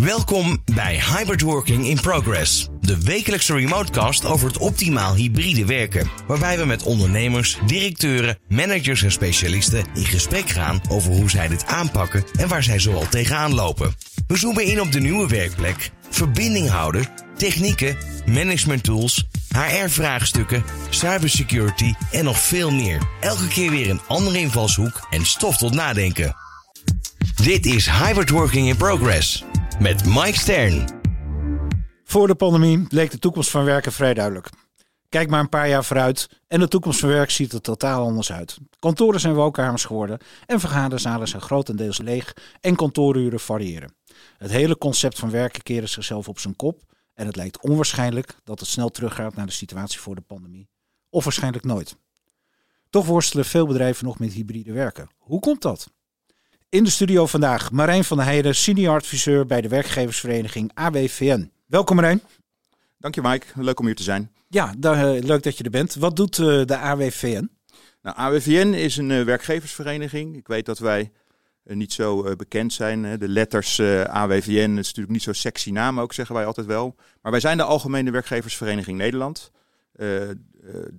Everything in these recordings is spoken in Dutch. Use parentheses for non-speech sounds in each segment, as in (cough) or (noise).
Welkom bij Hybrid Working in Progress, de wekelijkse remotecast over het optimaal hybride werken, waarbij we met ondernemers, directeuren, managers en specialisten in gesprek gaan over hoe zij dit aanpakken en waar zij zoal tegenaan lopen. We zoomen in op de nieuwe werkplek, verbinding houden, technieken, management tools, HR-vraagstukken, cybersecurity en nog veel meer. Elke keer weer een andere invalshoek en stof tot nadenken. Dit is Hybrid Working in Progress met Mike Stern. Voor de pandemie leek de toekomst van werken vrij duidelijk. Kijk maar een paar jaar vooruit en de toekomst van werk ziet er totaal anders uit. Kantoren zijn woonkamers geworden en vergaderzalen zijn grotendeels leeg en kantooruren variëren. Het hele concept van werken keren zichzelf op zijn kop en het lijkt onwaarschijnlijk dat het snel teruggaat naar de situatie voor de pandemie. Of waarschijnlijk nooit. Toch worstelen veel bedrijven nog met hybride werken. Hoe komt dat? In de studio vandaag Marijn van der Heijden, senior adviseur bij de werkgeversvereniging AWVN. Welkom Marijn. Dank je Mike, leuk om hier te zijn. Ja, uh, leuk dat je er bent. Wat doet uh, de AWVN? Nou, AWVN is een uh, werkgeversvereniging. Ik weet dat wij niet zo bekend zijn. De letters AWVN is natuurlijk niet zo sexy naam ook, zeggen wij altijd wel. Maar wij zijn de Algemene Werkgeversvereniging Nederland. de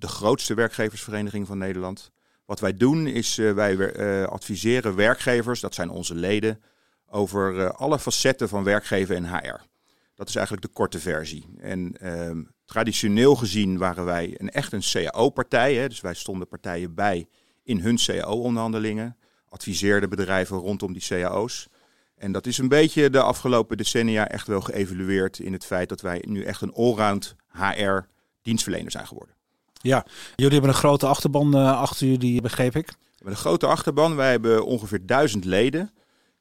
grootste werkgeversvereniging van Nederland. Wat wij doen is uh, wij uh, adviseren werkgevers, dat zijn onze leden, over uh, alle facetten van werkgeven en HR. Dat is eigenlijk de korte versie. En ehm, traditioneel gezien waren wij een echt een CAO-partij. Dus wij stonden partijen bij in hun CAO-onderhandelingen. Adviseerden bedrijven rondom die CAO's. En dat is een beetje de afgelopen decennia echt wel geëvalueerd in het feit dat wij nu echt een allround HR-dienstverlener zijn geworden. Ja, jullie hebben een grote achterban uh, achter jullie, begreep ik. We hebben een grote achterban. Wij hebben ongeveer duizend leden.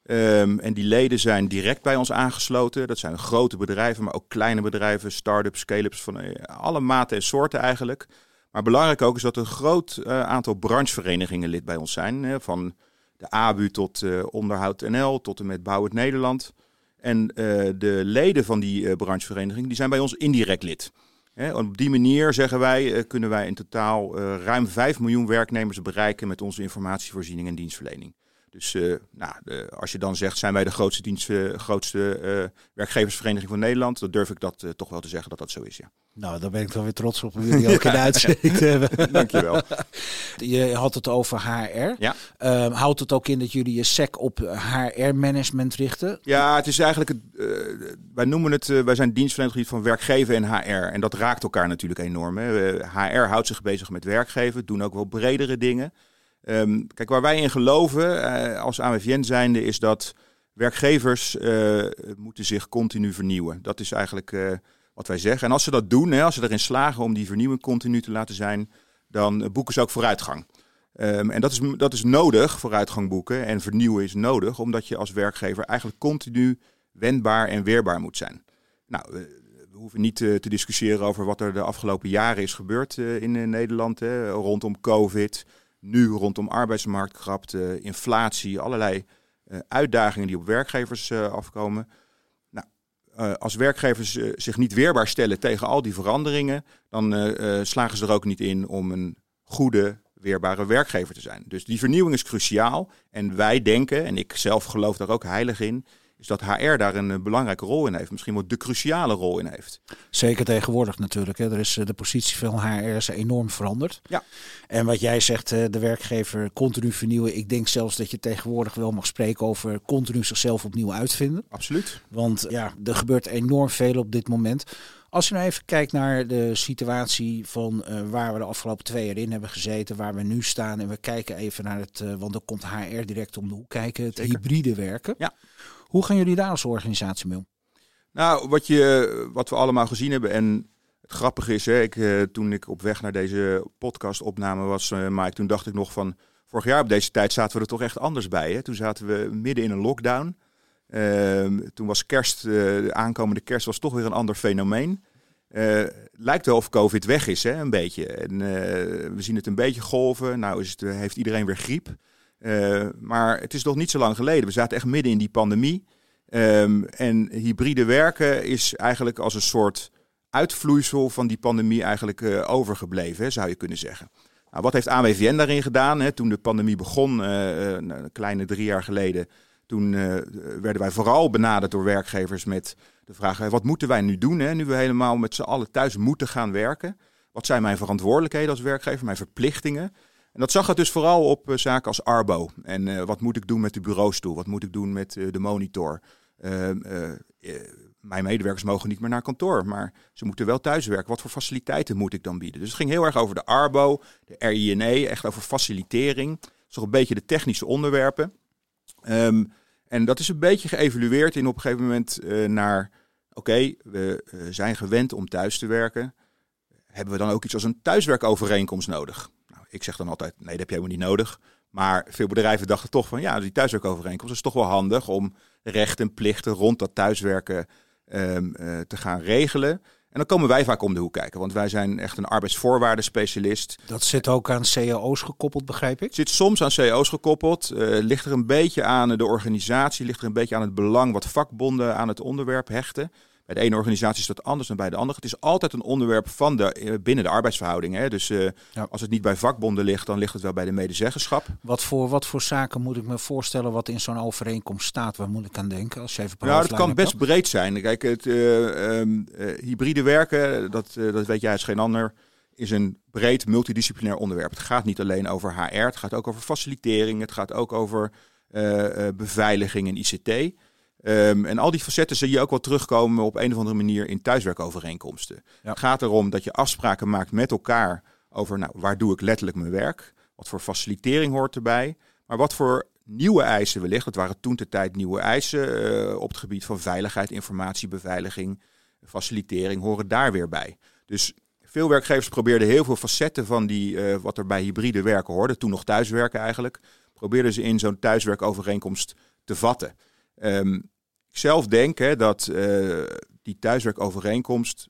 Um, en die leden zijn direct bij ons aangesloten. Dat zijn grote bedrijven, maar ook kleine bedrijven, start-ups, scale-ups van uh, alle maten en soorten eigenlijk. Maar belangrijk ook is dat een groot uh, aantal brancheverenigingen lid bij ons zijn. van de ABU tot Onderhoud NL tot en met Bouw het Nederland. En de leden van die branchevereniging die zijn bij ons indirect lid op die manier, zeggen wij, eh, kunnen wij in totaal uh, ruim 5 miljoen werknemers bereiken met onze informatievoorziening en dienstverlening. Dus uh, nou, de, als je dan zegt, zijn wij de grootste, dienst, grootste werkgeversvereniging van Nederland, dan durf ik dat toch wel te zeggen dat dat zo is, ja. Nou, daar ben ik wel weer trots op, jullie ook in (laughs) de uitzending hebben. (laughs) Dankjewel. (laughs) Je had het over HR. Ja. Uh, houdt het ook in dat jullie je SEC op HR-management richten? Ja, het is eigenlijk, het, wij noemen het, wij zijn dienstverlener van werkgeven en HR. En dat raakt elkaar natuurlijk enorm. Hè. HR houdt zich bezig met werkgeven, doen ook wel bredere dingen. Um, kijk, waar wij in geloven uh, als AWVN zijnde is dat werkgevers moeten zich continu vernieuwen. Dat is eigenlijk wat wij zeggen. En als ze dat doen, hè, als ze erin slagen om die vernieuwing continu te laten zijn, dan boeken ze ook vooruitgang. Um, en dat is, dat is nodig, vooruitgang boeken en vernieuwen is nodig, omdat je als werkgever eigenlijk continu wendbaar en weerbaar moet zijn. Nou, we hoeven niet te discussiëren over wat er de afgelopen jaren is gebeurd in Nederland, hè, rondom COVID, nu rondom arbeidsmarktkrapte, inflatie, allerlei uitdagingen die op werkgevers afkomen. Uh, als werkgevers zich niet weerbaar stellen tegen al die veranderingen, dan slagen ze er ook niet in om een goede, weerbare werkgever te zijn. Dus die vernieuwing is cruciaal. En wij denken, en ik zelf geloof daar ook heilig in, is dat HR daar een eh, belangrijke rol in heeft. Misschien wel de cruciale rol in heeft. Zeker tegenwoordig natuurlijk. Hè. Er is eh, de positie van HR is enorm veranderd. Ja. En wat jij zegt, eh, de werkgever continu vernieuwen. Ik denk zelfs dat je tegenwoordig wel mag spreken over continu zichzelf opnieuw uitvinden. Absoluut. Want ja, er gebeurt enorm veel op dit moment. Als je nou even kijkt naar de situatie van uh, waar we de afgelopen twee jaar in hebben gezeten, waar we nu staan. En we kijken even naar het, uh, want dan komt HR direct om de hoek kijken, het Zeker. hybride werken. Ja. Hoe gaan jullie daar als organisatie mee om? Nou, wat, je, wat we allemaal gezien hebben en het grappige is, hè, ik, uh, toen ik op weg naar deze podcast opname was, uh, Mike, toen dacht ik nog van, vorig jaar op deze tijd zaten we er toch echt anders bij. Hè? Toen zaten we midden in een lockdown. Uh, toen was kerst, uh, de aankomende kerst was toch weer een ander fenomeen. lijkt wel of COVID weg is, hè, een beetje. En we zien het een beetje golven. Nou is het, heeft iedereen weer griep. Uh, maar het is nog niet zo lang geleden. We zaten echt midden in die pandemie. Um, en hybride werken is eigenlijk als een soort uitvloeisel van die pandemie eigenlijk uh, overgebleven, hè, zou je kunnen zeggen. Nou, wat heeft AWVN daarin gedaan? Hè? Toen de pandemie begon, uh, een kleine drie jaar geleden, toen werden wij vooral benaderd door werkgevers met de vraag: wat moeten wij nu doen? Hè, nu we helemaal met z'n allen thuis moeten gaan werken. Wat zijn mijn verantwoordelijkheden als werkgever, mijn verplichtingen? En dat zag het dus vooral op zaken als Arbo. En wat moet ik doen met de bureaustoel? Wat moet ik doen met de monitor? mijn medewerkers mogen niet meer naar kantoor, maar ze moeten wel thuiswerken. Wat voor faciliteiten moet ik dan bieden? Dus het ging heel erg over de Arbo, de RINE, echt over facilitering. Dat toch een beetje de technische onderwerpen. Ehm, en dat is een beetje geëvalueerd in op een gegeven moment naar, oké, we zijn gewend om thuis te werken. Hebben we dan ook iets als een thuiswerkovereenkomst nodig? Ik zeg dan altijd, nee, dat heb je helemaal niet nodig. Maar veel bedrijven dachten toch van, ja, die thuiswerkovereenkomst is toch wel handig om rechten en plichten rond dat thuiswerken um, te gaan regelen. En dan komen wij vaak om de hoek kijken, want wij zijn echt een arbeidsvoorwaardenspecialist. Dat zit ook aan CAO's gekoppeld, begrijp ik? Zit soms aan CAO's gekoppeld. Uh, ligt er een beetje aan de organisatie, ligt er een beetje aan het belang wat vakbonden aan het onderwerp hechten. Bij de ene organisatie is dat anders dan bij de andere. Het is altijd een onderwerp van de, eh, binnen de arbeidsverhouding. Hè? Dus uh, als het niet bij vakbonden ligt, dan ligt het wel bij de medezeggenschap. Wat voor, wat voor zaken moet ik me voorstellen wat in zo'n overeenkomst staat? Waar moet ik aan denken? Als je even nou, het kan best breed zijn. Kijk, het uh, um, hybride werken, dat, dat weet jij als geen ander is een breed multidisciplinair onderwerp. Het gaat niet alleen over HR, het gaat ook over facilitering, het gaat ook over uh, beveiliging en ICT. Um, en al die facetten zie je ook wel terugkomen op een of andere manier in thuiswerkovereenkomsten. Het gaat erom dat je afspraken maakt met elkaar over nou, waar doe ik letterlijk mijn werk, wat voor facilitering hoort erbij, maar wat voor nieuwe eisen wellicht, dat waren toen de tijd nieuwe eisen uh, op het gebied van veiligheid, informatiebeveiliging, facilitering, horen daar weer bij. Dus veel werkgevers probeerden heel veel facetten van die, uh, wat er bij hybride werken hoorde, toen nog thuiswerken eigenlijk, probeerden ze in zo'n thuiswerkovereenkomst te vatten. Um, ik zelf denk hè, dat uh, die thuiswerkovereenkomst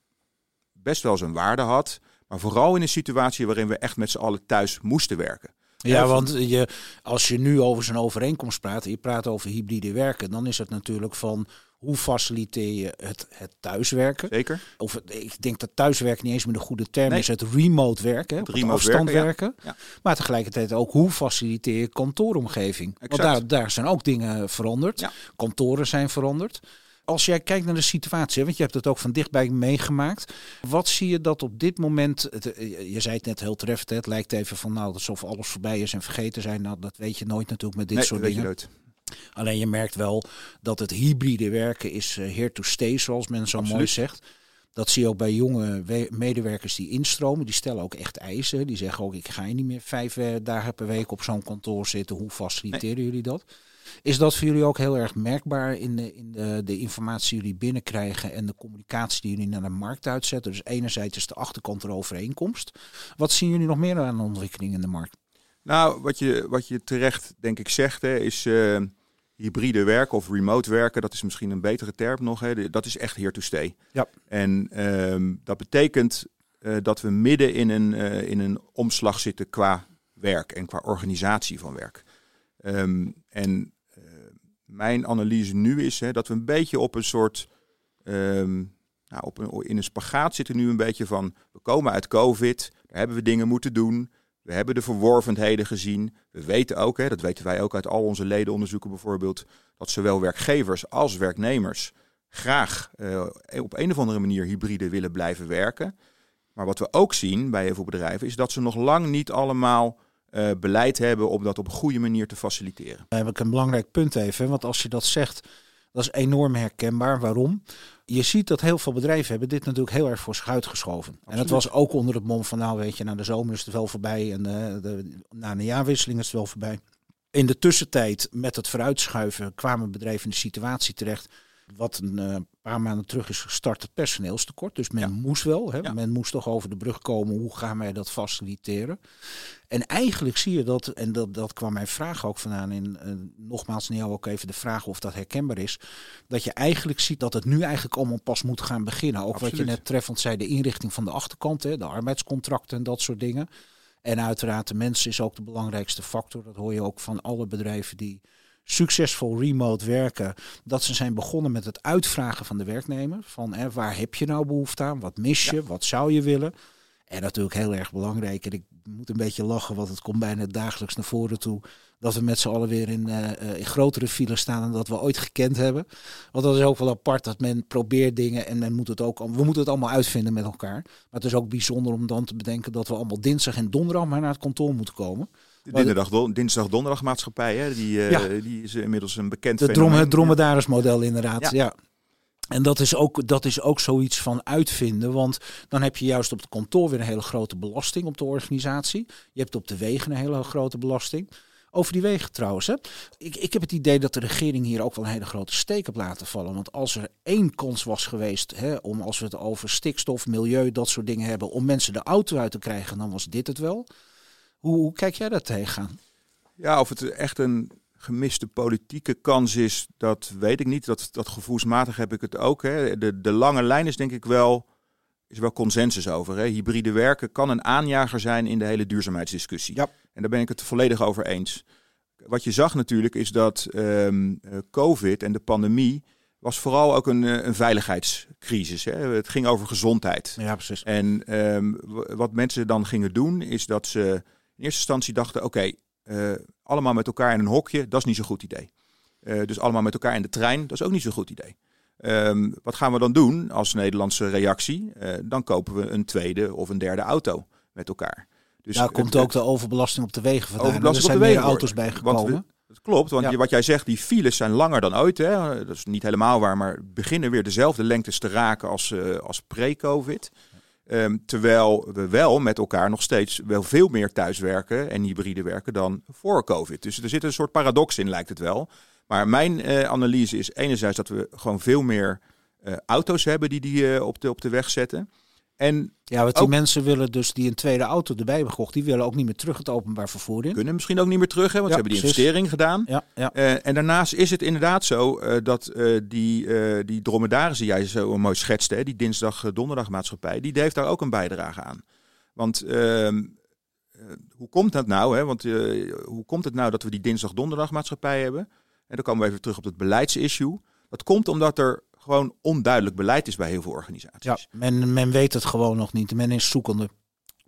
best wel zijn waarde had. Maar vooral in een situatie waarin we echt met z'n allen thuis moesten werken. Ja, want je, als je nu over zo'n overeenkomst praat, je praat over hybride werken, dan is het natuurlijk van hoe faciliteer je het, het thuiswerken? Zeker. Of ik denk dat thuiswerken niet eens meer de goede term is. Het remote werken, het remote afstand werken. Ja. Maar tegelijkertijd ook hoe faciliteer je kantooromgeving? Want daar, daar zijn ook dingen veranderd. Ja. Kantoren zijn veranderd. Als jij kijkt naar de situatie, want je hebt het ook van dichtbij meegemaakt. Wat zie je dat op dit moment, je zei het net heel treffend, het lijkt even van nou alsof alles voorbij is en vergeten zijn. Nou, dat weet je nooit natuurlijk met dit nee, soort dingen. Alleen je merkt wel dat het hybride werken is uh, here to stay, zoals men zo mooi zegt. Dat zie je ook bij jonge medewerkers die instromen. Die stellen ook echt eisen. Die zeggen ook, ik ga niet meer vijf uh, dagen per week op zo'n kantoor zitten. Hoe faciliteren jullie dat? Is dat voor jullie ook heel erg merkbaar in, de, in de, de informatie die jullie binnenkrijgen en de communicatie die jullie naar de markt uitzetten? Dus enerzijds is de achterkant er overeenkomst. Wat zien jullie nog meer aan de ontwikkeling in de markt? Nou, wat je, wat je terecht denk ik zegt, hè, is uh, hybride werken of remote werken. Dat is misschien een betere term nog. Hè. Dat is echt here to stay. Ja. En um, dat betekent uh, dat we midden in een, uh, in een omslag zitten qua werk en qua organisatie van werk. Um, en mijn analyse nu is hè, dat we een beetje op een soort. Um, nou, op een, in een spagaat zitten nu een beetje van. We komen uit COVID, daar hebben we dingen moeten doen. We hebben de verworvenheden gezien. We weten ook, hè, dat weten wij ook uit al onze ledenonderzoeken bijvoorbeeld, dat zowel werkgevers als werknemers graag uh, op een of andere manier hybride willen blijven werken. Maar wat we ook zien bij heel veel bedrijven is dat ze nog lang niet allemaal uh, beleid hebben om dat op een goede manier te faciliteren. Dan heb ik een belangrijk punt even, want als je dat zegt, dat is enorm herkenbaar. Waarom? Je ziet dat heel veel bedrijven hebben dit natuurlijk heel erg voor zich uitgeschoven. Absoluut. En dat was ook onder het mom van, nou weet je, na de zomer is het wel voorbij en uh, de, na een jaarwisseling is het wel voorbij. In de tussentijd, met het vooruitschuiven, kwamen bedrijven in de situatie terecht wat een uh, paar maanden terug is gestart, het personeelstekort. Dus men ja. moest wel, hè, ja. men moest toch over de brug komen, hoe gaan wij dat faciliteren? En eigenlijk zie je dat, en dat, dat kwam mijn vraag ook vandaan, in uh, nogmaals jou ook even de vraag of dat herkenbaar is, dat je eigenlijk ziet dat het nu eigenlijk allemaal pas moet gaan beginnen. Ook Absoluut. wat je net treffend zei, de inrichting van de achterkant, hè, de arbeidscontracten en dat soort dingen. En uiteraard de mens is ook de belangrijkste factor. Dat hoor je ook van alle bedrijven die succesvol remote werken, dat ze zijn begonnen met het uitvragen van de werknemer. Van hè, waar heb je nou behoefte aan? Wat mis je? Ja. Wat zou je willen? En natuurlijk heel erg belangrijk. En ik moet een beetje lachen, want het komt bijna dagelijks naar voren toe. Dat we met z'n allen weer in, uh, in grotere files staan dan dat we ooit gekend hebben. Want dat is ook wel apart dat men probeert dingen en men moet het ook. We moeten het allemaal uitvinden met elkaar. Maar het is ook bijzonder om dan te bedenken dat we allemaal dinsdag en donderdag maar naar het kantoor moeten komen. De dinsdag, dinsdag donderdag maatschappij, hè? Die, uh, die is inmiddels een bekend de Het dromedarismodel inderdaad, ja. En dat is, ook, dat is ook zoiets van uitvinden. Want dan heb je juist op het kantoor weer een hele grote belasting op de organisatie. Je hebt op de wegen een hele grote belasting. Over die wegen trouwens. Hè. Ik, ik heb het idee dat de regering hier ook wel een hele grote steek op laten vallen. Want als er één kans was geweest, hè, om als we het over stikstof, milieu, dat soort dingen hebben, om mensen de auto uit te krijgen, dan was dit het wel. Hoe, hoe kijk jij daar tegenaan? Ja, of het echt een gemiste politieke kans is, dat weet ik niet. Dat, dat gevoelsmatig heb ik het ook. Hè. De, de lange lijn is denk ik wel, is wel consensus over. Hè. Hybride werken kan een aanjager zijn in de hele duurzaamheidsdiscussie. Ja. En daar ben ik het volledig over eens. Wat je zag natuurlijk is dat um, COVID en de pandemie was vooral ook een, eh, een veiligheidscrisis. Hè. Het ging over gezondheid. Ja, precies. En um, wat mensen dan gingen doen, is dat ze eerste instantie dachten: oké, uh, allemaal met elkaar in een hokje, dat is niet zo'n goed idee. Uh, dus allemaal met elkaar in de trein, dat is ook niet zo'n goed idee. Um, wat gaan we dan doen als Nederlandse reactie? Uh, dan kopen we een tweede of een derde auto met elkaar. Dus Daar komt ook de overbelasting op de wegen vandaan. Overbelasting er zijn meer auto's bijgekomen. Dat klopt, want ja. wat jij zegt, die files zijn langer dan ooit. Hè? Dat is niet helemaal waar, maar beginnen weer dezelfde lengtes te raken als, uh, als pre-COVID. Um, terwijl we wel met elkaar nog steeds wel veel meer thuiswerken en hybride werken dan voor COVID. Dus er zit een soort paradox in, lijkt het wel. Maar mijn uh, analyse is enerzijds dat we gewoon veel meer uh, auto's hebben die die uh, op, de, op de weg zetten. En ja, want die mensen willen dus die een tweede auto erbij hebben gekocht, die willen ook niet meer terug het openbaar vervoer in. Kunnen misschien ook niet meer terug, hè, want ja, ze hebben die investering gedaan. Ja, ja. Uh, en daarnaast is het inderdaad zo uh, dat uh, die, die dromedaris die jij zo mooi schetste, hè, die dinsdag-donderdag maatschappij, die heeft daar ook een bijdrage aan. Want ehm, hoe komt dat nou? Hè? Want hoe komt het nou dat we die dinsdag-donderdag maatschappij hebben? En dan komen we even terug op het beleidsissue. Dat komt omdat er gewoon onduidelijk beleid is bij heel veel organisaties. Ja, men, men weet het gewoon nog niet. Men is zoekende.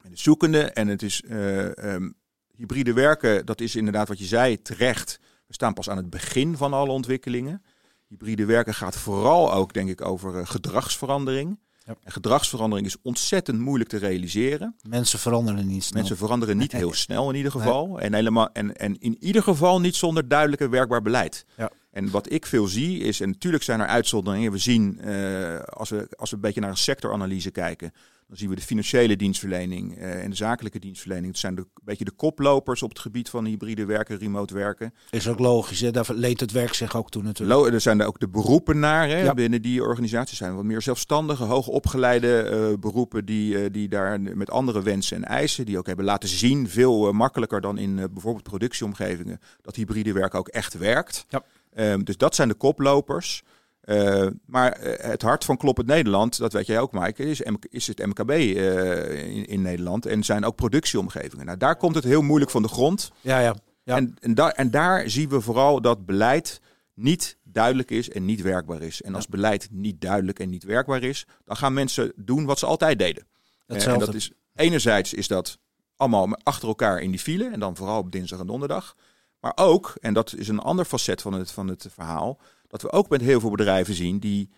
Men is zoekende en het is uh, um, hybride werken, dat is inderdaad wat je zei, terecht. We staan pas aan het begin van alle ontwikkelingen. Hybride werken gaat vooral ook, denk ik, over uh, gedragsverandering. Ja. En gedragsverandering is ontzettend moeilijk te realiseren. Mensen veranderen niet snel. Mensen veranderen niet heel snel in ieder geval. En, helemaal, en, en in ieder geval niet zonder duidelijke werkbaar beleid. Ja. En wat ik veel zie is, en natuurlijk zijn er uitzonderingen. We zien, uh, als, we, als we een beetje naar een sectoranalyse kijken, dan zien we de financiële dienstverlening uh, en de zakelijke dienstverlening. Dat zijn de, een beetje de koplopers op het gebied van hybride werken, remote werken. Is ook logisch, hè? daar leent het werk zich ook toe natuurlijk. Lo er zijn er ook de beroepen naar hè? Ja. binnen die organisaties. zijn wat meer zelfstandige, hoogopgeleide uh, beroepen die, die daar met andere wensen en eisen, die ook hebben laten zien, veel makkelijker dan in bijvoorbeeld productieomgevingen, dat hybride werken ook echt werkt. Ja. Um, dus dat zijn de koplopers. Uh, maar uh, het hart van Kloppend Nederland, dat weet jij ook, Mike, is, is het MKB uh, in, in, Nederland. En zijn ook productieomgevingen. Nou, daar komt het heel moeilijk van de grond. Ja, ja. ja. En, en, da en daar zien we vooral dat beleid niet duidelijk is en niet werkbaar is. En als beleid niet duidelijk en niet werkbaar is, dan gaan mensen doen wat ze altijd deden. En dat is, enerzijds is dat allemaal achter elkaar in die file. En dan vooral op dinsdag en donderdag. Maar ook, en dat is een ander facet van het, van het verhaal, dat we ook met heel veel bedrijven zien die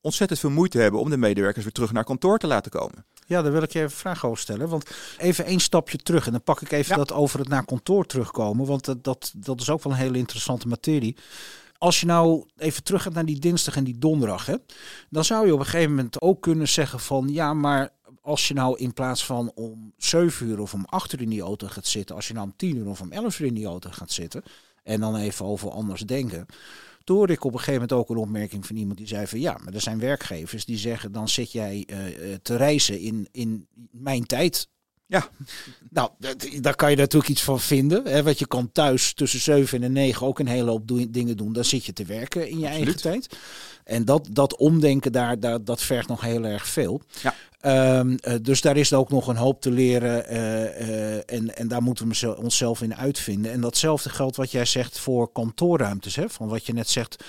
ontzettend veel moeite hebben om de medewerkers weer terug naar kantoor te laten komen. Ja, daar wil ik je even een vraag over stellen. Want even één stapje terug en dan pak ik even dat over het naar kantoor terugkomen. Want dat, dat, dat is ook wel een hele interessante materie. Als je nou even terug gaat naar die dinsdag en die donderdag, hè, dan zou je op een gegeven moment ook kunnen zeggen van ja, maar als je nou in plaats van om 7 uur of om 8 uur in die auto gaat zitten, als je nou om 10 uur of om 11 uur in die auto gaat zitten en dan even over anders denken. Toen hoorde ik op een gegeven moment ook een opmerking van iemand die zei van ja, maar er zijn werkgevers die zeggen dan zit jij uh, te reizen in, in mijn tijd. Ja, nou, daar kan je natuurlijk iets van vinden. Hè, want je kan thuis tussen 7 en 9 ook een hele hoop dingen doen. Dan zit je te werken in je eigen tijd. En dat, dat omdenken daar, daar, dat vergt nog heel erg veel. Ja. Um, uh, dus daar is ook nog een hoop te leren. Uh, uh, en, en daar moeten we onszelf in uitvinden. En datzelfde geldt wat jij zegt voor kantoorruimtes. Hè? Van wat je net zegt.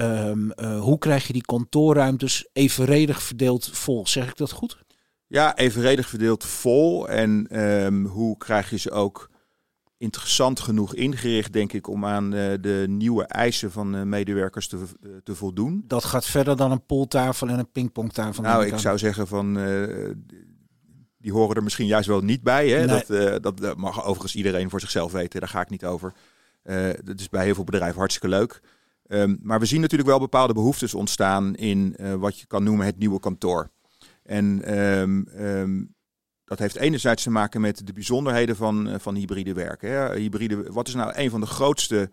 Um, hoe krijg je die kantoorruimtes evenredig verdeeld vol? Zeg ik dat goed? Ja, evenredig verdeeld vol. En ehm, hoe krijg je ze ook interessant genoeg ingericht, denk ik, om aan uh, de nieuwe eisen van uh, medewerkers te, te voldoen. Dat gaat verder dan een pooltafel en een pingpongtafel. Nou, ik zou zeggen van die horen er misschien juist wel niet bij. Hè? Nee. Dat, dat mag overigens iedereen voor zichzelf weten. Daar ga ik niet over. dat is bij heel veel bedrijven hartstikke leuk. Um, maar we zien natuurlijk wel bepaalde behoeftes ontstaan in wat je kan noemen het nieuwe kantoor. En um, um, dat heeft enerzijds te maken met de bijzonderheden van, van hybride werken. Hè. Hybride, wat is nou een van de grootste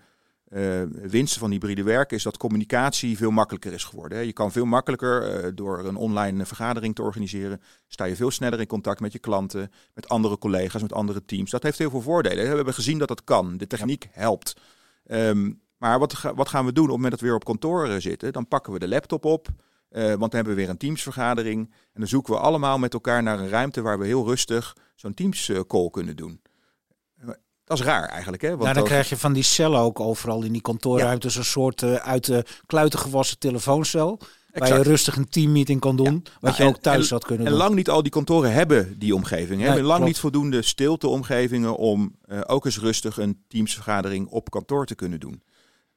uh, winsten van hybride werken? Is dat communicatie veel makkelijker is geworden. Hè. Je kan veel makkelijker uh, door een online vergadering te organiseren. Sta je veel sneller in contact met je klanten, met andere collega's, met andere teams. Dat heeft heel veel voordelen. We hebben gezien dat dat kan. De techniek helpt. Um, maar wat, wat gaan we doen op het moment dat we weer op kantoor zitten? Dan pakken we de laptop op. Uh, want dan hebben we weer een teamsvergadering. En dan zoeken we allemaal met elkaar naar een ruimte waar we heel rustig zo'n teams-call kunnen doen. Dat is raar eigenlijk. Hè? Want nou, dan krijg je van die cellen ook overal in die kantoorruimtes. Ja. Een soort uh, uit de kluiten gewassen telefooncel. Exact. Waar je rustig een teammeeting kan doen. Ja. Wat nou, je ook thuis en, had kunnen en doen. En lang niet al die kantoren hebben die omgeving. Nee, hebben lang klopt. niet voldoende stilteomgevingen om uh, ook eens rustig een teamsvergadering op kantoor te kunnen doen.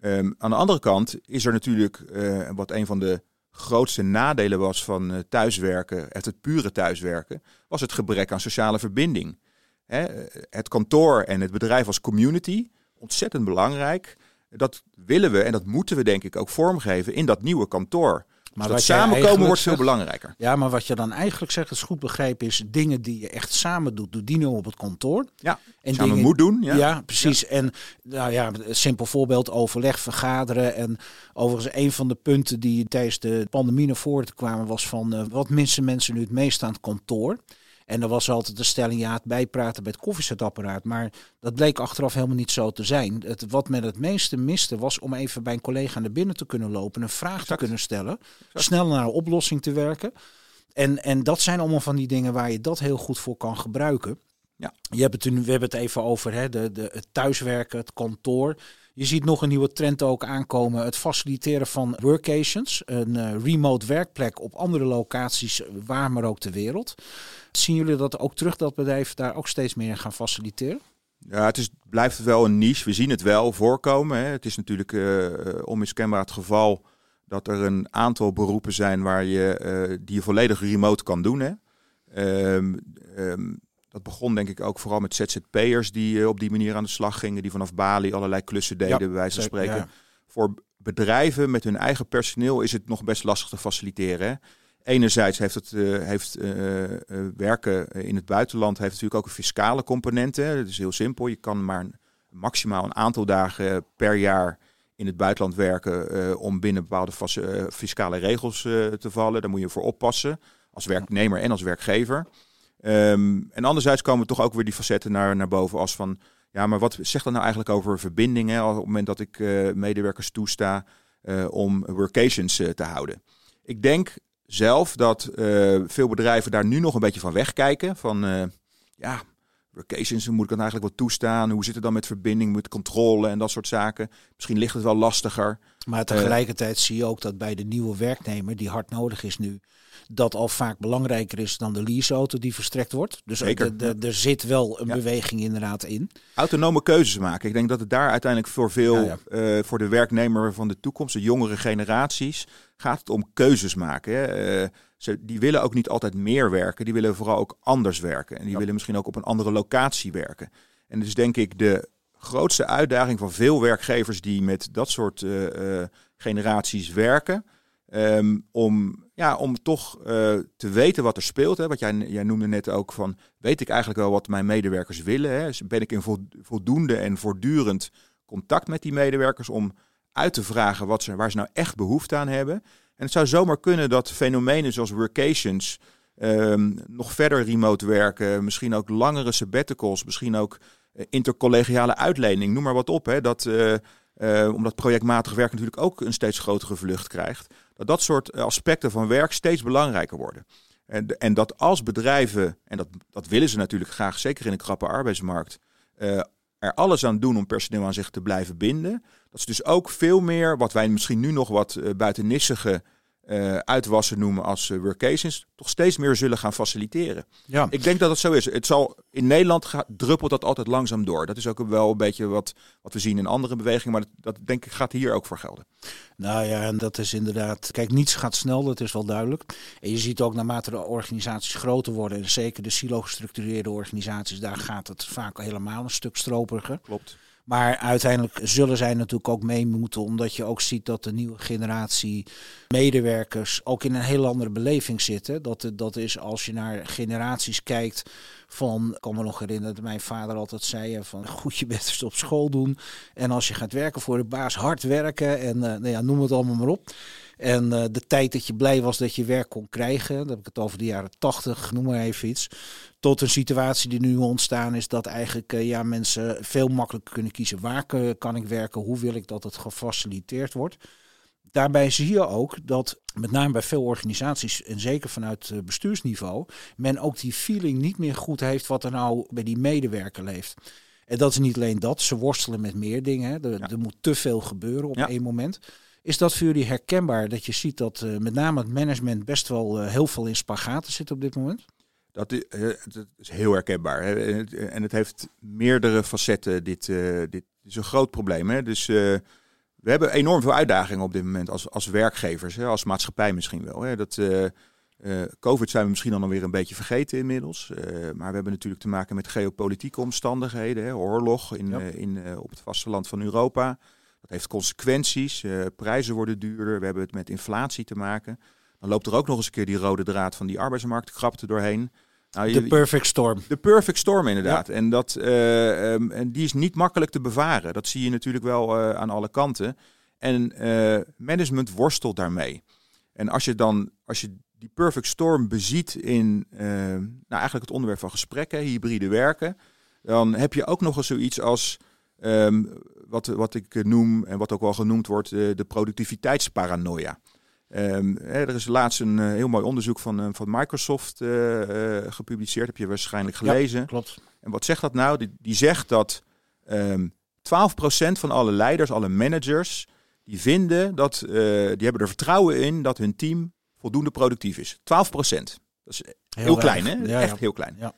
Um, aan de andere kant is er natuurlijk uh, wat een van de grootste nadelen was van uh, thuiswerken, het, het pure thuiswerken, was het gebrek aan sociale verbinding. Hè, het kantoor en het bedrijf als community, ontzettend belangrijk. Dat willen we en dat moeten we denk ik ook vormgeven in dat nieuwe kantoor. Maar dus dat samenkomen wordt veel belangrijker. Ja, maar wat je dan eigenlijk zegt, is goed begrepen, is dingen die je echt samen doet, doe die nu op het kantoor. Ja, en samen dingen, moet doen. Ja, ja precies. Ja. En nou ja, een simpel voorbeeld, overleg, vergaderen. En overigens een van de punten die tijdens de pandemie naar voren kwamen, was van uh, wat missen mensen nu het meest aan het kantoor. En er was altijd de stelling, ja, het bijpraten bij het koffiezetapparaat. Maar dat bleek achteraf helemaal niet zo te zijn. Het, wat men het meeste miste was om even bij een collega naar binnen te kunnen lopen, een vraag exact. te kunnen stellen, exact. snel naar een oplossing te werken. En, en dat zijn allemaal van die dingen waar je dat heel goed voor kan gebruiken. Ja. Je hebt het, we hebben het even over hè, de, de, het thuiswerken, het kantoor. Je ziet nog een nieuwe trend ook aankomen: het faciliteren van workations. Een uh, remote werkplek op andere locaties, waar maar ook ter wereld. Zien jullie dat ook terug, dat bedrijven daar ook steeds meer gaan faciliteren? Ja, het is, blijft wel een niche. We zien het wel voorkomen. Hè. Het is natuurlijk uh, onmiskenbaar het geval dat er een aantal beroepen zijn waar je, uh, die je volledig remote kan doen. Hè. Um, um, dat begon denk ik ook vooral met ZZP'ers die uh, op die manier aan de slag gingen. Die vanaf Bali allerlei klussen deden, ja, bij wijze van spreken. Ja. Voor bedrijven met hun eigen personeel is het nog best lastig te faciliteren. Hè. Enerzijds heeft het uh, heeft, uh, werken in het buitenland heeft natuurlijk ook een fiscale component. Hè. Dat is heel simpel. Je kan maar maximaal een aantal dagen per jaar in het buitenland werken om binnen bepaalde fiscale regels te vallen. Daar moet je voor oppassen als werknemer en als werkgever. Um, en anderzijds komen toch ook weer die facetten naar, naar boven als van... Ja, maar wat zegt dat nou eigenlijk over verbindingen op het moment dat ik medewerkers toesta om workations te houden? Ik denk zelf dat veel bedrijven daar nu nog een beetje van wegkijken. Van ja, workations, moet ik dan eigenlijk wat toestaan? Hoe zit het dan met verbinding, met controle en dat soort zaken? Misschien ligt het wel lastiger. Maar tegelijkertijd zie je ook dat bij de nieuwe werknemer, die hard nodig is nu, dat al vaak belangrijker is dan de leaseauto die verstrekt wordt. Dus er zit wel een ja. beweging inderdaad in. Autonome keuzes maken. Ik denk dat het daar uiteindelijk voor veel, ja, ja. Uh, voor de werknemer van de toekomst, de jongere generaties, gaat het om keuzes maken. Hè. Uh, ze, die willen ook niet altijd meer werken, die willen vooral ook anders werken. En die willen misschien ook op een andere locatie werken. En dus denk ik de grootste uitdaging van veel werkgevers die met dat soort uh, generaties werken Um, om, ja, om toch uh, te weten wat er speelt. Hè. Wat jij, jij noemde net ook van, weet ik eigenlijk wel wat mijn medewerkers willen? Hè? Ben ik in voldoende en voortdurend contact met die medewerkers om uit te vragen wat ze, waar ze nou echt behoefte aan hebben? En het zou zomaar kunnen dat fenomenen zoals workations, um, nog verder remote werken, misschien ook langere sabbaticals, misschien ook uh, intercollegiale uitlening, noem maar wat op. Hè, dat... Uh, omdat projectmatig werk natuurlijk ook een steeds grotere vlucht krijgt. Dat dat soort aspecten van werk steeds belangrijker worden. En, en dat als bedrijven, en dat, dat willen ze natuurlijk graag, zeker in een krappe arbeidsmarkt, uh, er alles aan doen om personeel aan zich te blijven binden. Dat ze dus ook veel meer, wat wij misschien nu nog wat uh, buitennissige uh, uitwassen noemen als uh, workations, toch steeds meer zullen gaan faciliteren. Ja. Ik denk dat het zo is. Het zal, in Nederland gaat, druppelt dat altijd langzaam door. Dat is ook wel een beetje wat, wat we zien in andere bewegingen, maar dat, dat denk ik gaat hier ook voor gelden. Nou ja, en dat is inderdaad. Kijk, niets gaat snel, dat is wel duidelijk. En je ziet ook naarmate de organisaties groter worden, en zeker de silo-gestructureerde organisaties, daar gaat het vaak helemaal een stuk stroperiger. Klopt. Maar uiteindelijk zullen zij natuurlijk ook mee moeten, omdat je ook ziet dat de nieuwe generatie medewerkers ook in een heel andere beleving zitten. Dat, dat is als je naar generaties kijkt van, ik kan me nog herinneren dat mijn vader altijd zei van goed je best op school doen. En als je gaat werken voor de baas, hard werken en uh, nou ja, noem het allemaal maar op. En uh, de tijd dat je blij was dat je werk kon krijgen, dan heb ik het over de jaren 80, noem maar even iets. Tot een situatie die nu ontstaan is dat eigenlijk uh, ja, mensen veel makkelijker kunnen kiezen waar kan ik werken, hoe wil ik dat het gefaciliteerd wordt. Daarbij zie je ook dat met name bij veel organisaties en zeker vanuit bestuursniveau men ook die feeling niet meer goed heeft wat er nou bij die medewerker leeft. En dat is niet alleen dat, ze worstelen met meer dingen. Er, ja. er moet te veel gebeuren op ja. één moment. Is dat voor jullie herkenbaar dat je ziet dat uh, met name het management best wel uh, heel veel in spagaten zit op dit moment? Dat is, dat is heel herkenbaar. Hè? En, het, en, het, heeft meerdere facetten. Dit, dit is een groot probleem. Hè? Dus we hebben enorm veel uitdagingen op dit moment als, als werkgevers, hè? als maatschappij misschien wel. Hè? Dat, Covid zijn we misschien dan alweer een beetje vergeten inmiddels. maar we hebben natuurlijk te maken met geopolitieke omstandigheden. Hè? Oorlog in, ja. in, op het vasteland van Europa. Dat heeft consequenties. Uh, prijzen worden duurder. We hebben het met inflatie te maken. Dan loopt er ook nog eens een keer die rode draad van die arbeidsmarktkrapte doorheen. Nou, de perfect storm. De perfect storm, inderdaad. Ja. En, dat, uh, um, en die is niet makkelijk te bevaren. Dat zie je natuurlijk wel uh, aan alle kanten. En management worstelt daarmee. En als je dan, als je die perfect storm beziet in nou, eigenlijk het onderwerp van gesprekken, hybride werken, dan heb je ook nog eens zoiets als um, wat, wat ik noem en wat ook wel genoemd wordt de, de productiviteitsparanoia. Um, hè, er is laatst een uh, heel mooi onderzoek van, uh, van Microsoft uh, gepubliceerd, heb je waarschijnlijk gelezen. Ja, klopt. En wat zegt dat nou? Die, die zegt dat um, 12% van alle leiders, alle managers, die vinden dat, die hebben er vertrouwen in dat hun team voldoende productief is. 12%. Dat is heel, heel klein, hè? Ja, Echt ja. heel klein. Ja.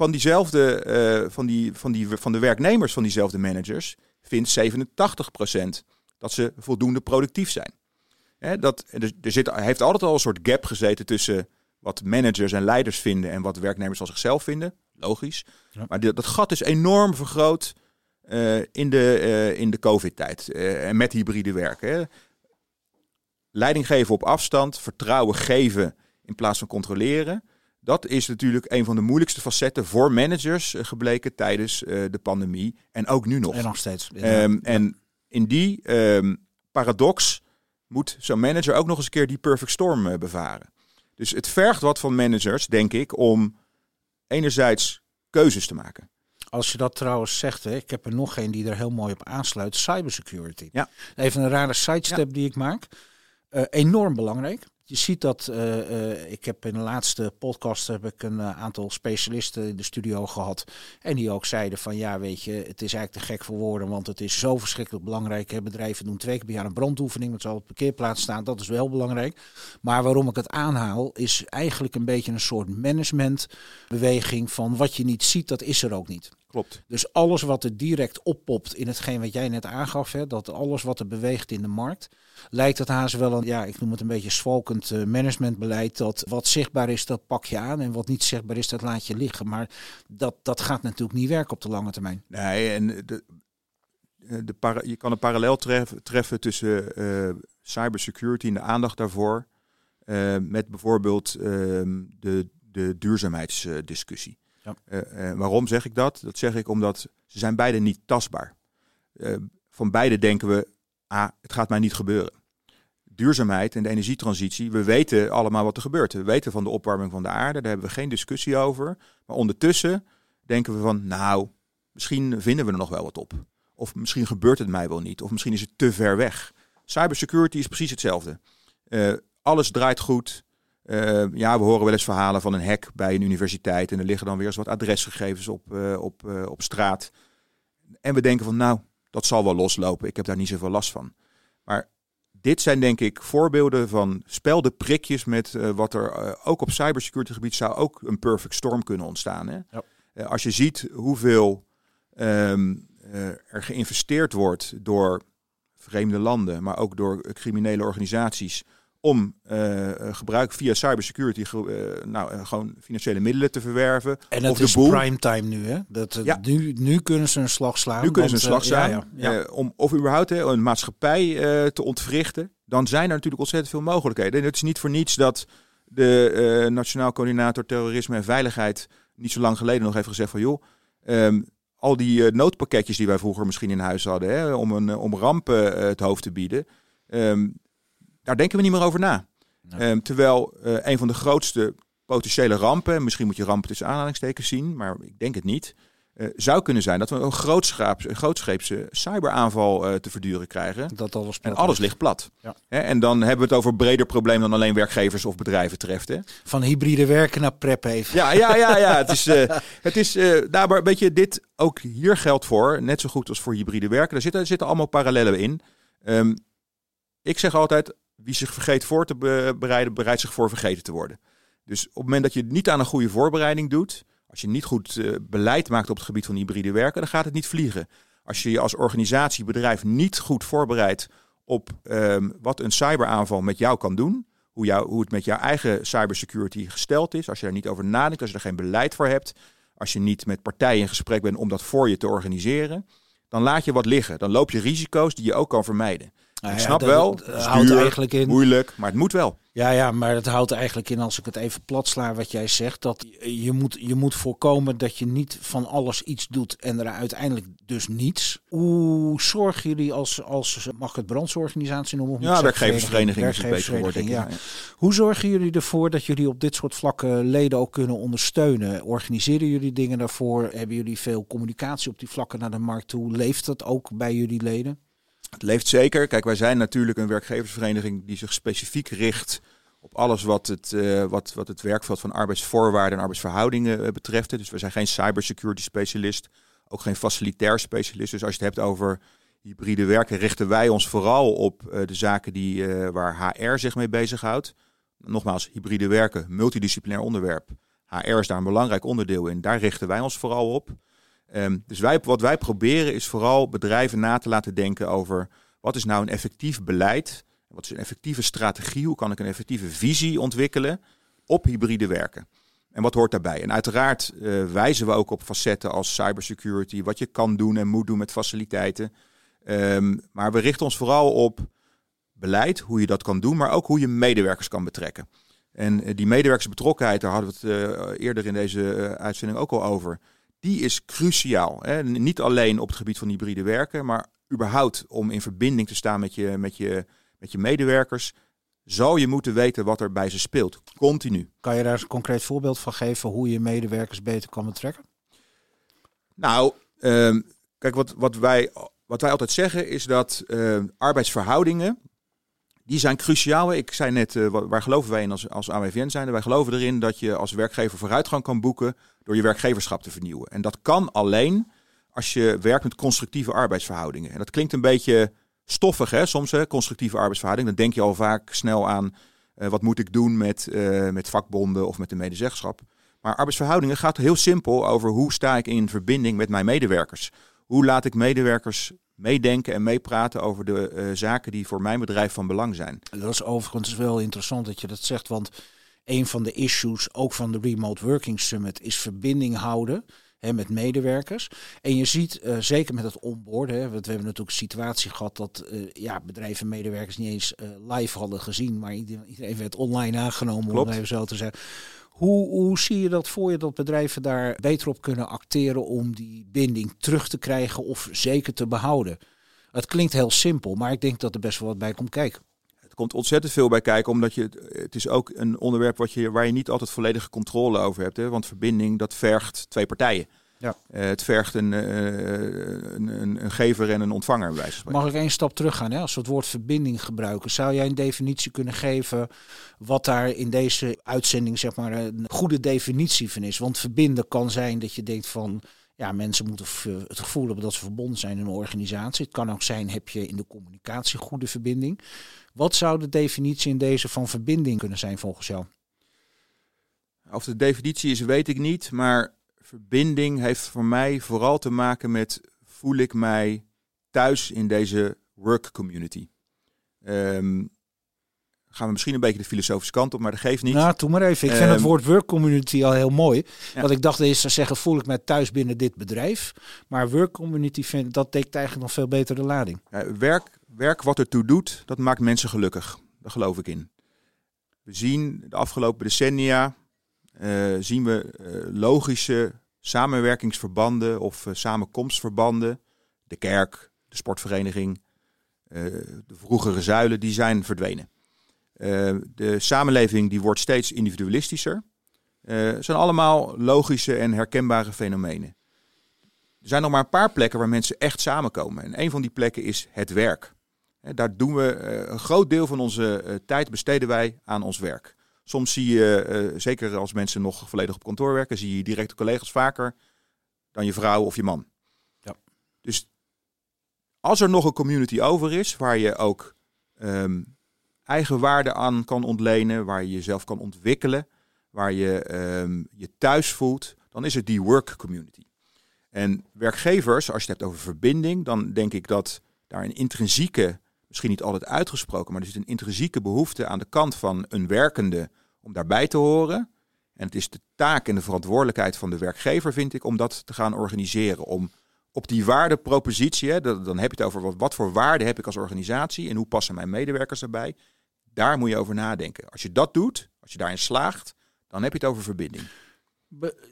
Van diezelfde, uh, van, die, van, die, van de werknemers van diezelfde managers vindt 87% dat ze voldoende productief zijn. Hè, dat, er, er zit, er heeft altijd al een soort gap gezeten tussen wat managers en leiders vinden en wat werknemers van zichzelf vinden. Logisch. Ja. Maar die, dat gat is enorm vergroot uh, in de, uh, in de COVID-tijd en met hybride werken. Hè. Leiding geven op afstand, vertrouwen geven in plaats van controleren. Dat is natuurlijk een van de moeilijkste facetten voor managers uh, gebleken tijdens uh, de pandemie. En ook nu nog. En nog steeds. Um, en in die um, paradox moet zo'n manager ook nog eens een keer die perfect storm uh, bevaren. Dus het vergt wat van managers, denk ik, om enerzijds keuzes te maken. Als je dat trouwens zegt, hè, ik heb er nog een die er heel mooi op aansluit. Cybersecurity. Ja. Even een rare sidestep ja. die ik maak. enorm belangrijk. Je ziet dat, uh, uh, ik heb in de laatste podcast heb ik een uh, aantal specialisten in de studio gehad. En die ook zeiden van ja, weet je, het is eigenlijk te gek voor woorden. Want het is zo verschrikkelijk belangrijk. Bedrijven doen twee keer per jaar een brandoefening. Dat zal op de parkeerplaats staan. Dat is wel belangrijk. Maar waarom ik het aanhaal, is eigenlijk een beetje een soort managementbeweging van wat je niet ziet, dat is er ook niet. Klopt. Dus alles wat er direct oppopt in hetgeen wat jij net aangaf, hè, dat alles wat er beweegt in de markt, lijkt het haast wel een, ja, ik noem het een beetje zwalkend uh, managementbeleid. Dat wat zichtbaar is, dat pak je aan. En wat niet zichtbaar is, dat laat je liggen. Maar dat, dat gaat natuurlijk niet werken op de lange termijn. Nee, en de, de para, je kan een parallel treffen, treffen tussen uh, cybersecurity en de aandacht daarvoor. Uh, met bijvoorbeeld de, de duurzaamheidsdiscussie. Ja. Uh, uh, waarom zeg ik dat? Dat zeg ik omdat ze zijn beide niet tastbaar. Uh, van beide denken we, ah, het gaat mij niet gebeuren. Duurzaamheid en de energietransitie, we weten allemaal wat er gebeurt. We weten van de opwarming van de aarde, daar hebben we geen discussie over. Maar ondertussen denken we van, nou, misschien vinden we er nog wel wat op. Of misschien gebeurt het mij wel niet. Of misschien is het te ver weg. Cybersecurity is precies hetzelfde. alles draait goed. Uh, ja, we horen wel eens verhalen van een hack bij een universiteit. En er liggen dan weer eens wat adresgegevens op, uh, op, uh, op straat. En we denken van, nou, dat zal wel loslopen. Ik heb daar niet zoveel last van. Maar dit zijn denk ik voorbeelden van speldenprikjes met uh, wat er ook op cybersecurity gebied zou ook een perfect storm kunnen ontstaan. Hè? Ja. Als je ziet hoeveel um, er geïnvesteerd wordt door vreemde landen, maar ook door criminele organisaties om uh, gebruik via cybersecurity uh, nou, gewoon financiële middelen te verwerven. En het is primetime nu, hè? Dat, ja. nu, nu kunnen ze een slag slaan. Nu kunnen ze een slag slaan. Ja, ja, om, of überhaupt hè, een maatschappij te ontwrichten. Dan zijn er natuurlijk ontzettend veel mogelijkheden. En het is niet voor niets dat de Nationaal Coördinator Terrorisme en Veiligheid niet zo lang geleden nog heeft gezegd van joh, um, al die noodpakketjes die wij vroeger misschien in huis hadden, hè, om, een, om rampen het hoofd te bieden. Um, daar denken we niet meer over na. Ehm, terwijl uh, een van de grootste potentiële rampen, misschien moet je rampen tussen aanhalingstekens zien, maar ik denk het niet, uh, zou kunnen zijn dat we een, grootschaap, een grootscheepse cyberaanval uh, te verduren krijgen. Dat alles en alles ligt plat. Ja. en dan hebben we het over een breder probleem dan alleen werkgevers of bedrijven treft. Hè? Van hybride werken naar prep even. Ja, ja, ja, ja. het is, (laughs) het is daar maar weet je, dit ook hier geldt voor, net zo goed als voor hybride werken. Er zitten, zitten allemaal parallellen in. Um, ik zeg altijd, wie zich vergeet voor te bereiden, bereidt zich voor vergeten te worden. Dus op het moment dat je niet aan een goede voorbereiding doet, als je niet goed uh, beleid maakt op het gebied van hybride werken, dan gaat het niet vliegen. Als je je als organisatie, bedrijf niet goed voorbereidt op um, wat een cyberaanval met jou kan doen, hoe, jou, hoe het met jouw eigen cybersecurity gesteld is, als je er niet over nadenkt, als je er geen beleid voor hebt, als je niet met partijen in gesprek bent om dat voor je te organiseren, dan laat je wat liggen. Dan loop je risico's die je ook kan vermijden. Nou ik snap wel, het houdt eigenlijk in. moeilijk, maar het moet wel. Ja, ja, maar het houdt eigenlijk in, als ik het even plat sla wat jij zegt, dat je moet, je moet voorkomen dat je niet van alles iets doet en er uiteindelijk dus niets. Hoe zorgen jullie als, als mag het brandsorganisatie noemen? Ja, werkgeversvereniging is beter ja. Hoe zorgen jullie ervoor dat jullie op dit soort vlakken leden ook kunnen ondersteunen? Organiseren jullie dingen daarvoor? Hebben jullie veel communicatie op die vlakken naar de markt toe? Leeft dat ook bij jullie leden? Het leeft zeker. Kijk, wij zijn natuurlijk een werkgeversvereniging die zich specifiek richt op alles wat het, uh, wat, wat het werkveld van arbeidsvoorwaarden en arbeidsverhoudingen uh, betreft. Dus we zijn geen cybersecurity specialist, ook geen facilitair specialist. Dus als je het hebt over hybride werken, richten wij ons vooral op uh, de zaken die, waar HR zich mee bezighoudt. Nogmaals, hybride werken, multidisciplinair onderwerp. HR is daar een belangrijk onderdeel in. Daar richten wij ons vooral op. Um, dus wij, wat wij proberen is vooral bedrijven na te laten denken over wat is nou een effectief beleid, wat is een effectieve strategie, hoe kan ik een effectieve visie ontwikkelen op hybride werken. En wat hoort daarbij? En uiteraard uh, wijzen we ook op facetten als cybersecurity, wat je kan doen en moet doen met faciliteiten. Um, maar we richten ons vooral op beleid, hoe je dat kan doen, maar ook hoe je medewerkers kan betrekken. En uh, die medewerkersbetrokkenheid, daar hadden we het uh, eerder in deze uitzending ook al over die is cruciaal. Hè? Niet alleen op het gebied van hybride werken, maar überhaupt om in verbinding te staan met je, met je, met je medewerkers, zal je moeten weten wat er bij ze speelt. Continu. Kan je daar een concreet voorbeeld van geven hoe je medewerkers beter kan betrekken? Nou, um, kijk, wat, wat, wij, wat wij altijd zeggen is dat uh, arbeidsverhoudingen, die zijn cruciaal. Ik zei net, uh, waar geloven wij in als, als AWVN zijn? Wij geloven erin dat je als werkgever vooruitgang kan boeken door je werkgeverschap te vernieuwen. En dat kan alleen als je werkt met constructieve arbeidsverhoudingen. En dat klinkt een beetje stoffig, hè, soms, hè, constructieve arbeidsverhoudingen. Dan denk je al vaak snel aan uh, wat moet ik doen met, uh, met vakbonden of met de medezeggenschap. Maar arbeidsverhoudingen gaat heel simpel over hoe sta ik in verbinding met mijn medewerkers. Hoe laat ik medewerkers meedenken en meepraten over de uh, zaken die voor mijn bedrijf van belang zijn. Dat is overigens wel interessant dat je dat zegt, want een van de issues, ook van de Remote Working Summit, is verbinding houden hè, met medewerkers. En je ziet, uh, zeker met het onboorden, hè, want we hebben natuurlijk een situatie gehad dat uh, ja, bedrijven en medewerkers niet eens live hadden gezien, maar iedereen werd online aangenomen, Klopt. om even zo te zeggen. Hoe, hoe zie je dat voor je dat bedrijven daar beter op kunnen acteren om die binding terug te krijgen of zeker te behouden? Het klinkt heel simpel, maar ik denk dat er best wel wat bij komt kijken komt ontzettend veel bij kijken, omdat je, het is ook een onderwerp wat je, waar je niet altijd volledige controle over hebt. Hè? Want verbinding, dat vergt twee partijen. Ja. Uh, het vergt een, uh, een, een, een, gever en een ontvanger. Bij Mag ik één stap terug gaan? Hè? Als we het woord verbinding gebruiken, zou jij een definitie kunnen geven wat daar in deze uitzending zeg maar een goede definitie van is? Want verbinden kan zijn dat je denkt van ja, mensen moeten het gevoel hebben dat ze verbonden zijn in een organisatie. Het kan ook zijn, heb je in de communicatie goede verbinding. Wat zou de definitie in deze van verbinding kunnen zijn volgens jou? Of de definitie is, weet ik niet. Maar verbinding heeft voor mij vooral te maken met voel ik mij thuis in deze work community. Um, gaan we misschien een beetje de filosofische kant op, maar dat geeft niet. Nou, doe maar even. Ik vind het ehm, woord work community al heel mooi. Wat ik dacht is te zeggen, voel ik mij thuis binnen dit bedrijf. Maar work community, vind, dat dekt eigenlijk nog veel beter de lading. Ja, werk, werk wat ertoe doet, dat maakt mensen gelukkig. Daar geloof ik in. We zien de afgelopen decennia, uh, zien we uh, logische samenwerkingsverbanden of uh, samenkomstverbanden. De kerk, de sportvereniging, de vroegere zuilen, die zijn verdwenen. Uh, de samenleving die wordt steeds individualistischer. Uh, zijn allemaal logische en herkenbare fenomenen. Er zijn nog maar een paar plekken waar mensen echt samenkomen. En een van die plekken is het werk. daar doen we een groot deel van onze tijd besteden wij aan ons werk. Soms zie je, zeker als mensen nog volledig op kantoor werken, zie je directe collega's vaker dan je vrouw of je man. Ja. Dus als er nog een community over is waar je ook um, eigen waarde aan kan ontlenen, waar je jezelf kan ontwikkelen, waar je um, je thuis voelt, dan is het die work community. En werkgevers, als je het hebt over verbinding, dan denk ik dat daar een intrinsieke, misschien niet altijd uitgesproken, maar er zit een intrinsieke behoefte aan de kant van een werkende daarbij te horen. En het is de taak en de verantwoordelijkheid van de werkgever, vind ik, om dat te gaan organiseren. Om op die waardepropositie, hè, dan heb je het over wat, wat voor waarde heb ik als organisatie en hoe passen mijn medewerkers daarbij. Daar moet je over nadenken. Als je dat doet, als je daarin slaagt, dan heb je het over verbinding.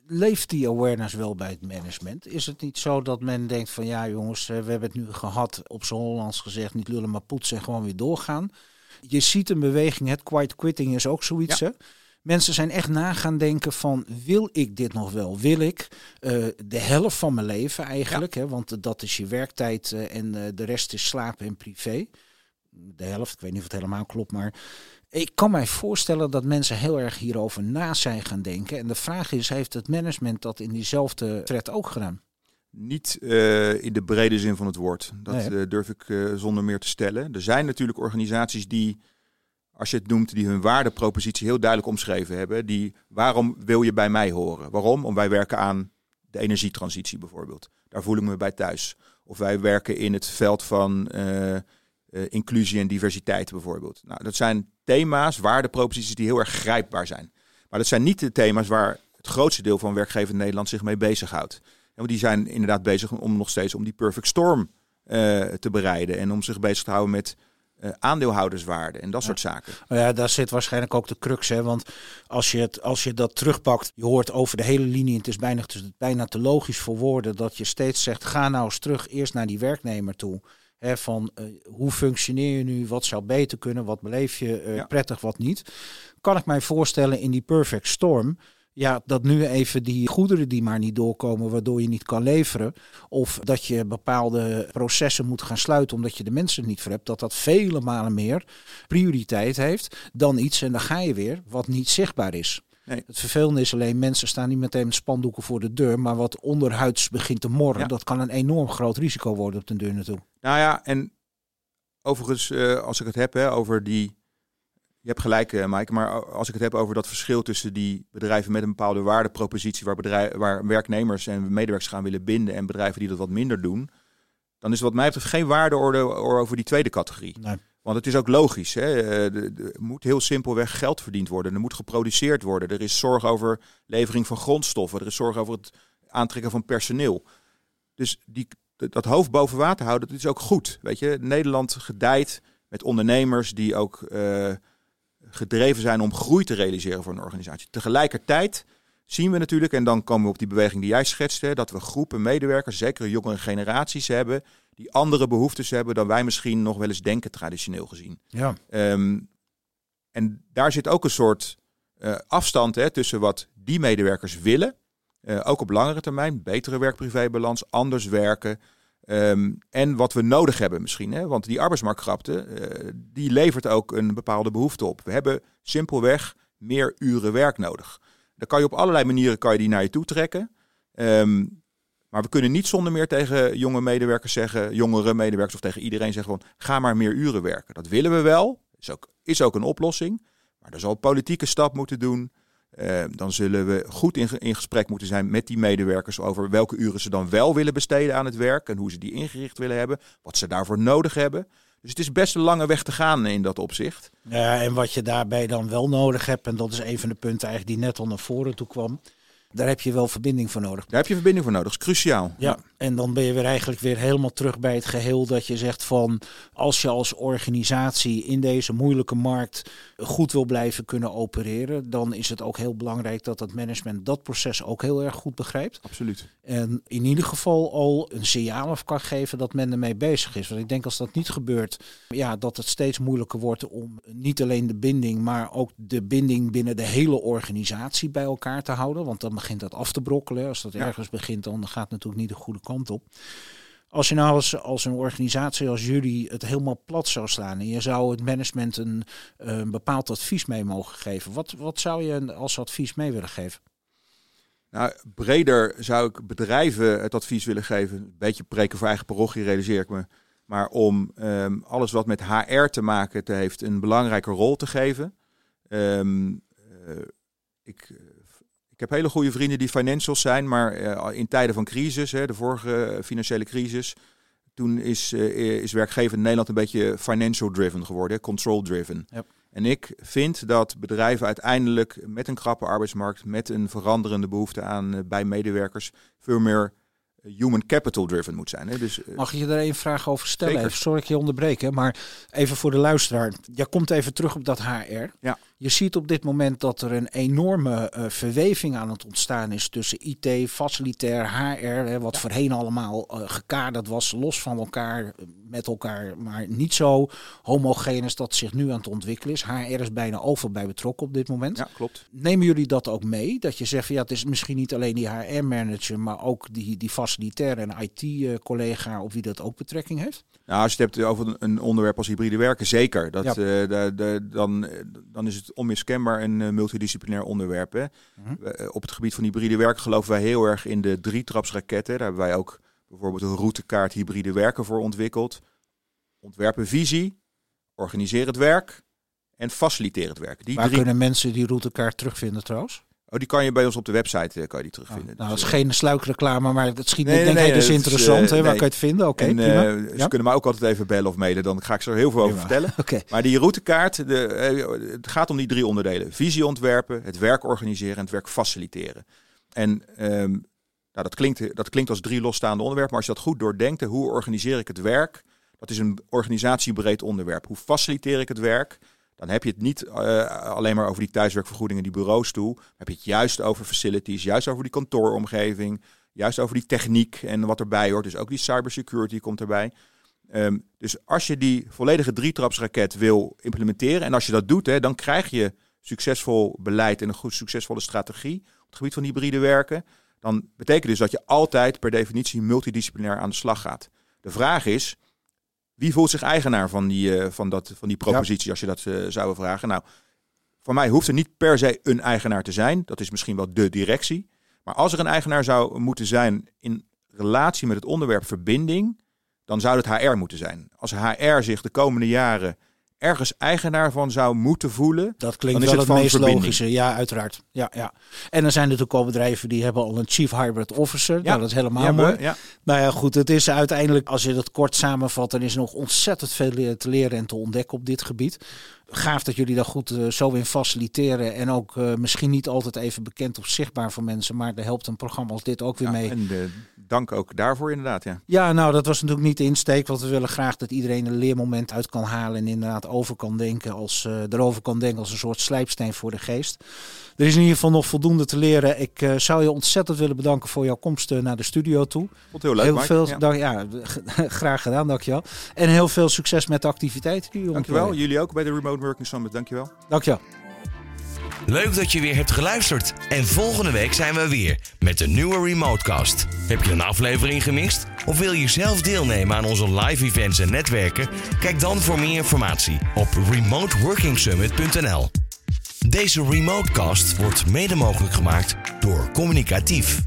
Leeft die awareness wel bij het management? Is het niet zo dat men denkt van ja jongens, eh, we hebben het nu gehad op zo'n Hollands gezegd, niet lullen maar poetsen en gewoon weer doorgaan. Je ziet een beweging, het quiet quitting is ook zoiets. Hè? Mensen zijn echt na gaan denken van wil ik dit nog wel? Wil ik uh, de helft van mijn leven eigenlijk, hè? want dat is je werktijd uh, en de rest is slapen en privé de helft. Ik weet niet of het helemaal klopt, maar ik kan mij voorstellen dat mensen heel erg hierover na zijn gaan denken. En de vraag is, heeft het management dat in diezelfde thread ook gedaan? Niet uh, in de brede zin van het woord. Dat nee, uh, durf ik uh, zonder meer te stellen. Er zijn natuurlijk organisaties die, als je het noemt, die hun waardepropositie heel duidelijk omschreven hebben. Die, waarom wil je bij mij horen? Waarom? Om wij werken aan de energietransitie bijvoorbeeld. Daar voel ik me bij thuis. Of wij werken in het veld van inclusie en diversiteit bijvoorbeeld. Nou, dat zijn thema's, waardeproposities die heel erg grijpbaar zijn. Maar dat zijn niet de thema's waar het grootste deel van werkgevend Nederland zich mee bezighoudt. En die zijn inderdaad bezig om nog steeds om die perfect storm uh, te bereiden en om zich bezig te houden met uh, aandeelhouderswaarde en dat soort zaken. Nou ja, daar zit waarschijnlijk ook de crux. Hè? Want als je, het, als je dat terugpakt, je hoort over de hele linie, het is bijna, het is bijna te logisch voor woorden, dat je steeds zegt, ga nou eens terug eerst naar die werknemer toe van uh, hoe functioneer je nu, wat zou beter kunnen, wat beleef je uh, prettig, wat niet. Kan ik mij voorstellen in die perfect storm, ja, dat nu even die goederen die maar niet doorkomen, waardoor je niet kan leveren. Of dat je bepaalde processen moet gaan sluiten omdat je de mensen niet voor hebt. Dat dat vele malen meer prioriteit heeft dan iets, en dan ga je weer, wat niet zichtbaar is. Nee. Het vervelende is alleen, mensen staan niet meteen met spandoeken voor de deur, maar wat onderhuids begint te morren, dat kan een enorm groot risico worden op de deur naartoe. Nou ja, en overigens, uh, als ik het heb hè, over die, je hebt gelijk uh, Mike, maar als ik het heb over dat verschil tussen die bedrijven met een bepaalde waardepropositie, waar, bedrijf, waar werknemers en medewerkers gaan willen binden en bedrijven die dat wat minder doen, dan is wat mij betreft geen waardeorde over die tweede categorie. Nee. Want het is ook logisch. Hè? Er eh, moet heel simpelweg geld verdiend worden. Er moet geproduceerd worden. Er is zorg over levering van grondstoffen. Er is zorg over het aantrekken van personeel. Dus die, dat hoofd boven water houden, dat is ook goed. Weet je, Nederland gedijt met ondernemers die ook uh, gedreven zijn om groei te realiseren voor een organisatie. Tegelijkertijd zien we natuurlijk, en dan komen we op die beweging die jij schetste, dat we groepen medewerkers, zeker jongere generaties hebben, die andere behoeftes hebben dan wij misschien nog wel eens denken, traditioneel gezien. Ja. Um, en daar zit ook een soort uh, afstand hè, tussen wat die medewerkers willen, uh, ook op langere termijn, betere werk-privé-balans, anders werken. Um, en wat we nodig hebben misschien. Hè? Want die arbeidsmarktkrapte, uh, die levert ook een bepaalde behoefte op. We hebben simpelweg meer uren werk nodig. Dan kan je op allerlei manieren kan je die naar je toe trekken. Um, Maar we kunnen niet zonder meer tegen jonge medewerkers zeggen, jongere medewerkers of tegen iedereen zeggen van ga maar meer uren werken. Dat willen we wel, is ook, is ook een oplossing. Maar er zal een politieke stap moeten doen. Eh, dan zullen we goed in, gesprek moeten zijn met die medewerkers over welke uren ze dan wel willen besteden aan het werk en hoe ze die ingericht willen hebben, wat ze daarvoor nodig hebben. Dus het is best een lange weg te gaan in dat opzicht. Ja, en wat je daarbij dan wel nodig hebt, en dat is een van de punten eigenlijk die net al naar voren toe kwam, daar heb je wel verbinding voor nodig. Daar heb je verbinding voor nodig, dat is cruciaal. Ja, en dan ben je weer eigenlijk weer helemaal terug bij het geheel dat je zegt van als je als organisatie in deze moeilijke markt goed wil blijven kunnen opereren, dan is het ook heel belangrijk dat het management dat proces ook heel erg goed begrijpt. Absoluut. En in ieder geval al een signaal af kan geven dat men ermee bezig is. Want ik denk als dat niet gebeurt, ja, dat het steeds moeilijker wordt om niet alleen de binding, maar ook de binding binnen de hele organisatie bij elkaar te houden. Want dan begint dat af te brokkelen. Als dat ergens begint, dan gaat het natuurlijk niet de goede kant op. Als je nou als, als een organisatie als jullie het helemaal plat zou slaan en je zou het management een, een bepaald advies mee mogen geven, wat, wat zou je als advies mee willen geven? Nou, breder zou ik bedrijven het advies willen geven. Een beetje preken voor eigen parochie, realiseer ik me. Maar om um, alles wat met HR te maken te heeft, een belangrijke rol te geven. Um, uh, ik ik heb hele goede vrienden die financials zijn, maar uh, in tijden van crisis, hè, de vorige financiële crisis, toen is, uh, is werkgever in Nederland een beetje financial driven geworden, control driven. Yep. En ik vind dat bedrijven uiteindelijk met een krappe arbeidsmarkt, met een veranderende behoefte aan uh, bij medewerkers, veel meer human capital driven moet zijn. Hè? Dus, Mag je daar één vraag over stellen? Even, sorry ik je onderbreken, maar even voor de luisteraar. Je komt even terug op dat HR. Ja. Je ziet op dit moment dat er een enorme uh, verweving aan het ontstaan is tussen IT, facilitair, HR, hè, wat ja. voorheen allemaal uh, gekaderd was, los van elkaar, met elkaar, maar niet zo homogeen is dat zich nu aan het ontwikkelen is. HR is bijna overal bij betrokken op dit moment. Ja, klopt. Nemen jullie dat ook mee? Dat je zegt, van, ja, het is misschien niet alleen die HR-manager, maar ook die, die facilitair en IT-collega op wie dat ook betrekking heeft? Nou, als je het hebt over een onderwerp als hybride werken, zeker. Dat, ja. uh, de, de, dan, dan is het onmiskenbaar een uh, multidisciplinair onderwerp. Hè? Mm -hmm. uh, op het gebied van hybride werken geloven wij heel erg in de drietrapsraketten. Daar hebben wij ook bijvoorbeeld een routekaart hybride werken voor ontwikkeld. Ontwerpen visie, organiseer het werk en faciliteer het werk. Die Waar drie... kunnen mensen die routekaart terugvinden trouwens? Oh, die kan je bij ons op de website uh, kan je die terugvinden. Oh, nou, dat is geen sluikreclame, maar het schiet nee, niet, nee, denk nee, ik, dus interessant. Is, uh, hè? Waar kan je het vinden? Oké, okay, uh, Ze ja? kunnen mij ook altijd even bellen of mailen. Dan ga ik ze er heel veel over Prima. vertellen. (laughs) okay. Maar die routekaart, de, het gaat om die drie onderdelen. Visie ontwerpen, het werk organiseren en het werk faciliteren. En um, nou, dat, klinkt, dat klinkt als drie losstaande onderwerpen. Maar als je dat goed doordenkt, hoe organiseer ik het werk? Dat is een organisatiebreed onderwerp. Hoe faciliteer ik het werk? Dan heb je het niet uh, alleen maar over die thuiswerkvergoedingen, die bureaus toe. Dan heb je het juist over facilities, juist over die kantooromgeving, juist over die techniek en wat erbij hoort. Dus ook die cybersecurity komt erbij. Um, dus als je die volledige drietrapsraket wil implementeren, en als je dat doet, hè, dan krijg je succesvol beleid en een goed succesvolle strategie op het gebied van hybride werken. Dan betekent dus dat je altijd per definitie multidisciplinair aan de slag gaat. De vraag is, wie voelt zich eigenaar van die, uh, van dat, van die propositie, ja. als je dat zou vragen? Nou, voor mij hoeft er niet per se een eigenaar te zijn. Dat is misschien wel de directie. Maar als er een eigenaar zou moeten zijn in relatie met het onderwerp verbinding, dan zou het HR moeten zijn. Als HR zich de komende jaren ergens eigenaar van zou moeten voelen. Dat klinkt dan wel het, het meest verbinding. logische. Ja, uiteraard. Ja, ja. En er zijn natuurlijk al bedrijven die hebben al een chief hybrid officer. Ja. Nou, dat is helemaal Ja, mooi. ja. Nou ja, goed. Het is uiteindelijk, als je dat kort samenvat, dan is er nog ontzettend veel te leren en te ontdekken op dit gebied. Gaaf dat jullie daar goed eh, zo in faciliteren. En ook eh, misschien niet altijd even bekend of zichtbaar voor mensen. Maar daar helpt een programma als dit ook weer Ja, mee. En eh, dank ook daarvoor inderdaad. Ja. Ja, nou, dat was natuurlijk niet de insteek. Want we willen graag dat iedereen een leermoment uit kan halen. En inderdaad over kan denken als, erover kan denken als een soort slijpsteen voor de geest. Er is in ieder geval nog voldoende te leren. Ik zou je ontzettend willen bedanken voor jouw komst naar de studio toe. Vond heel leuk, heel Mike. veel, Ja. dank- ja, (laughs) graag gedaan, dankjewel. En heel veel succes met de activiteiten die Dankjewel. Jullie ook bij de Remote Working Summit. Dankjewel. Dankjewel. Leuk dat je weer hebt geluisterd. En volgende week zijn we weer met een nieuwe Remotecast. Heb je een aflevering gemist? Of wil je zelf deelnemen aan onze live events en netwerken? Kijk dan voor meer informatie op remoteworkingsummit.nl. Deze Remotecast wordt mede mogelijk gemaakt door Communicatief.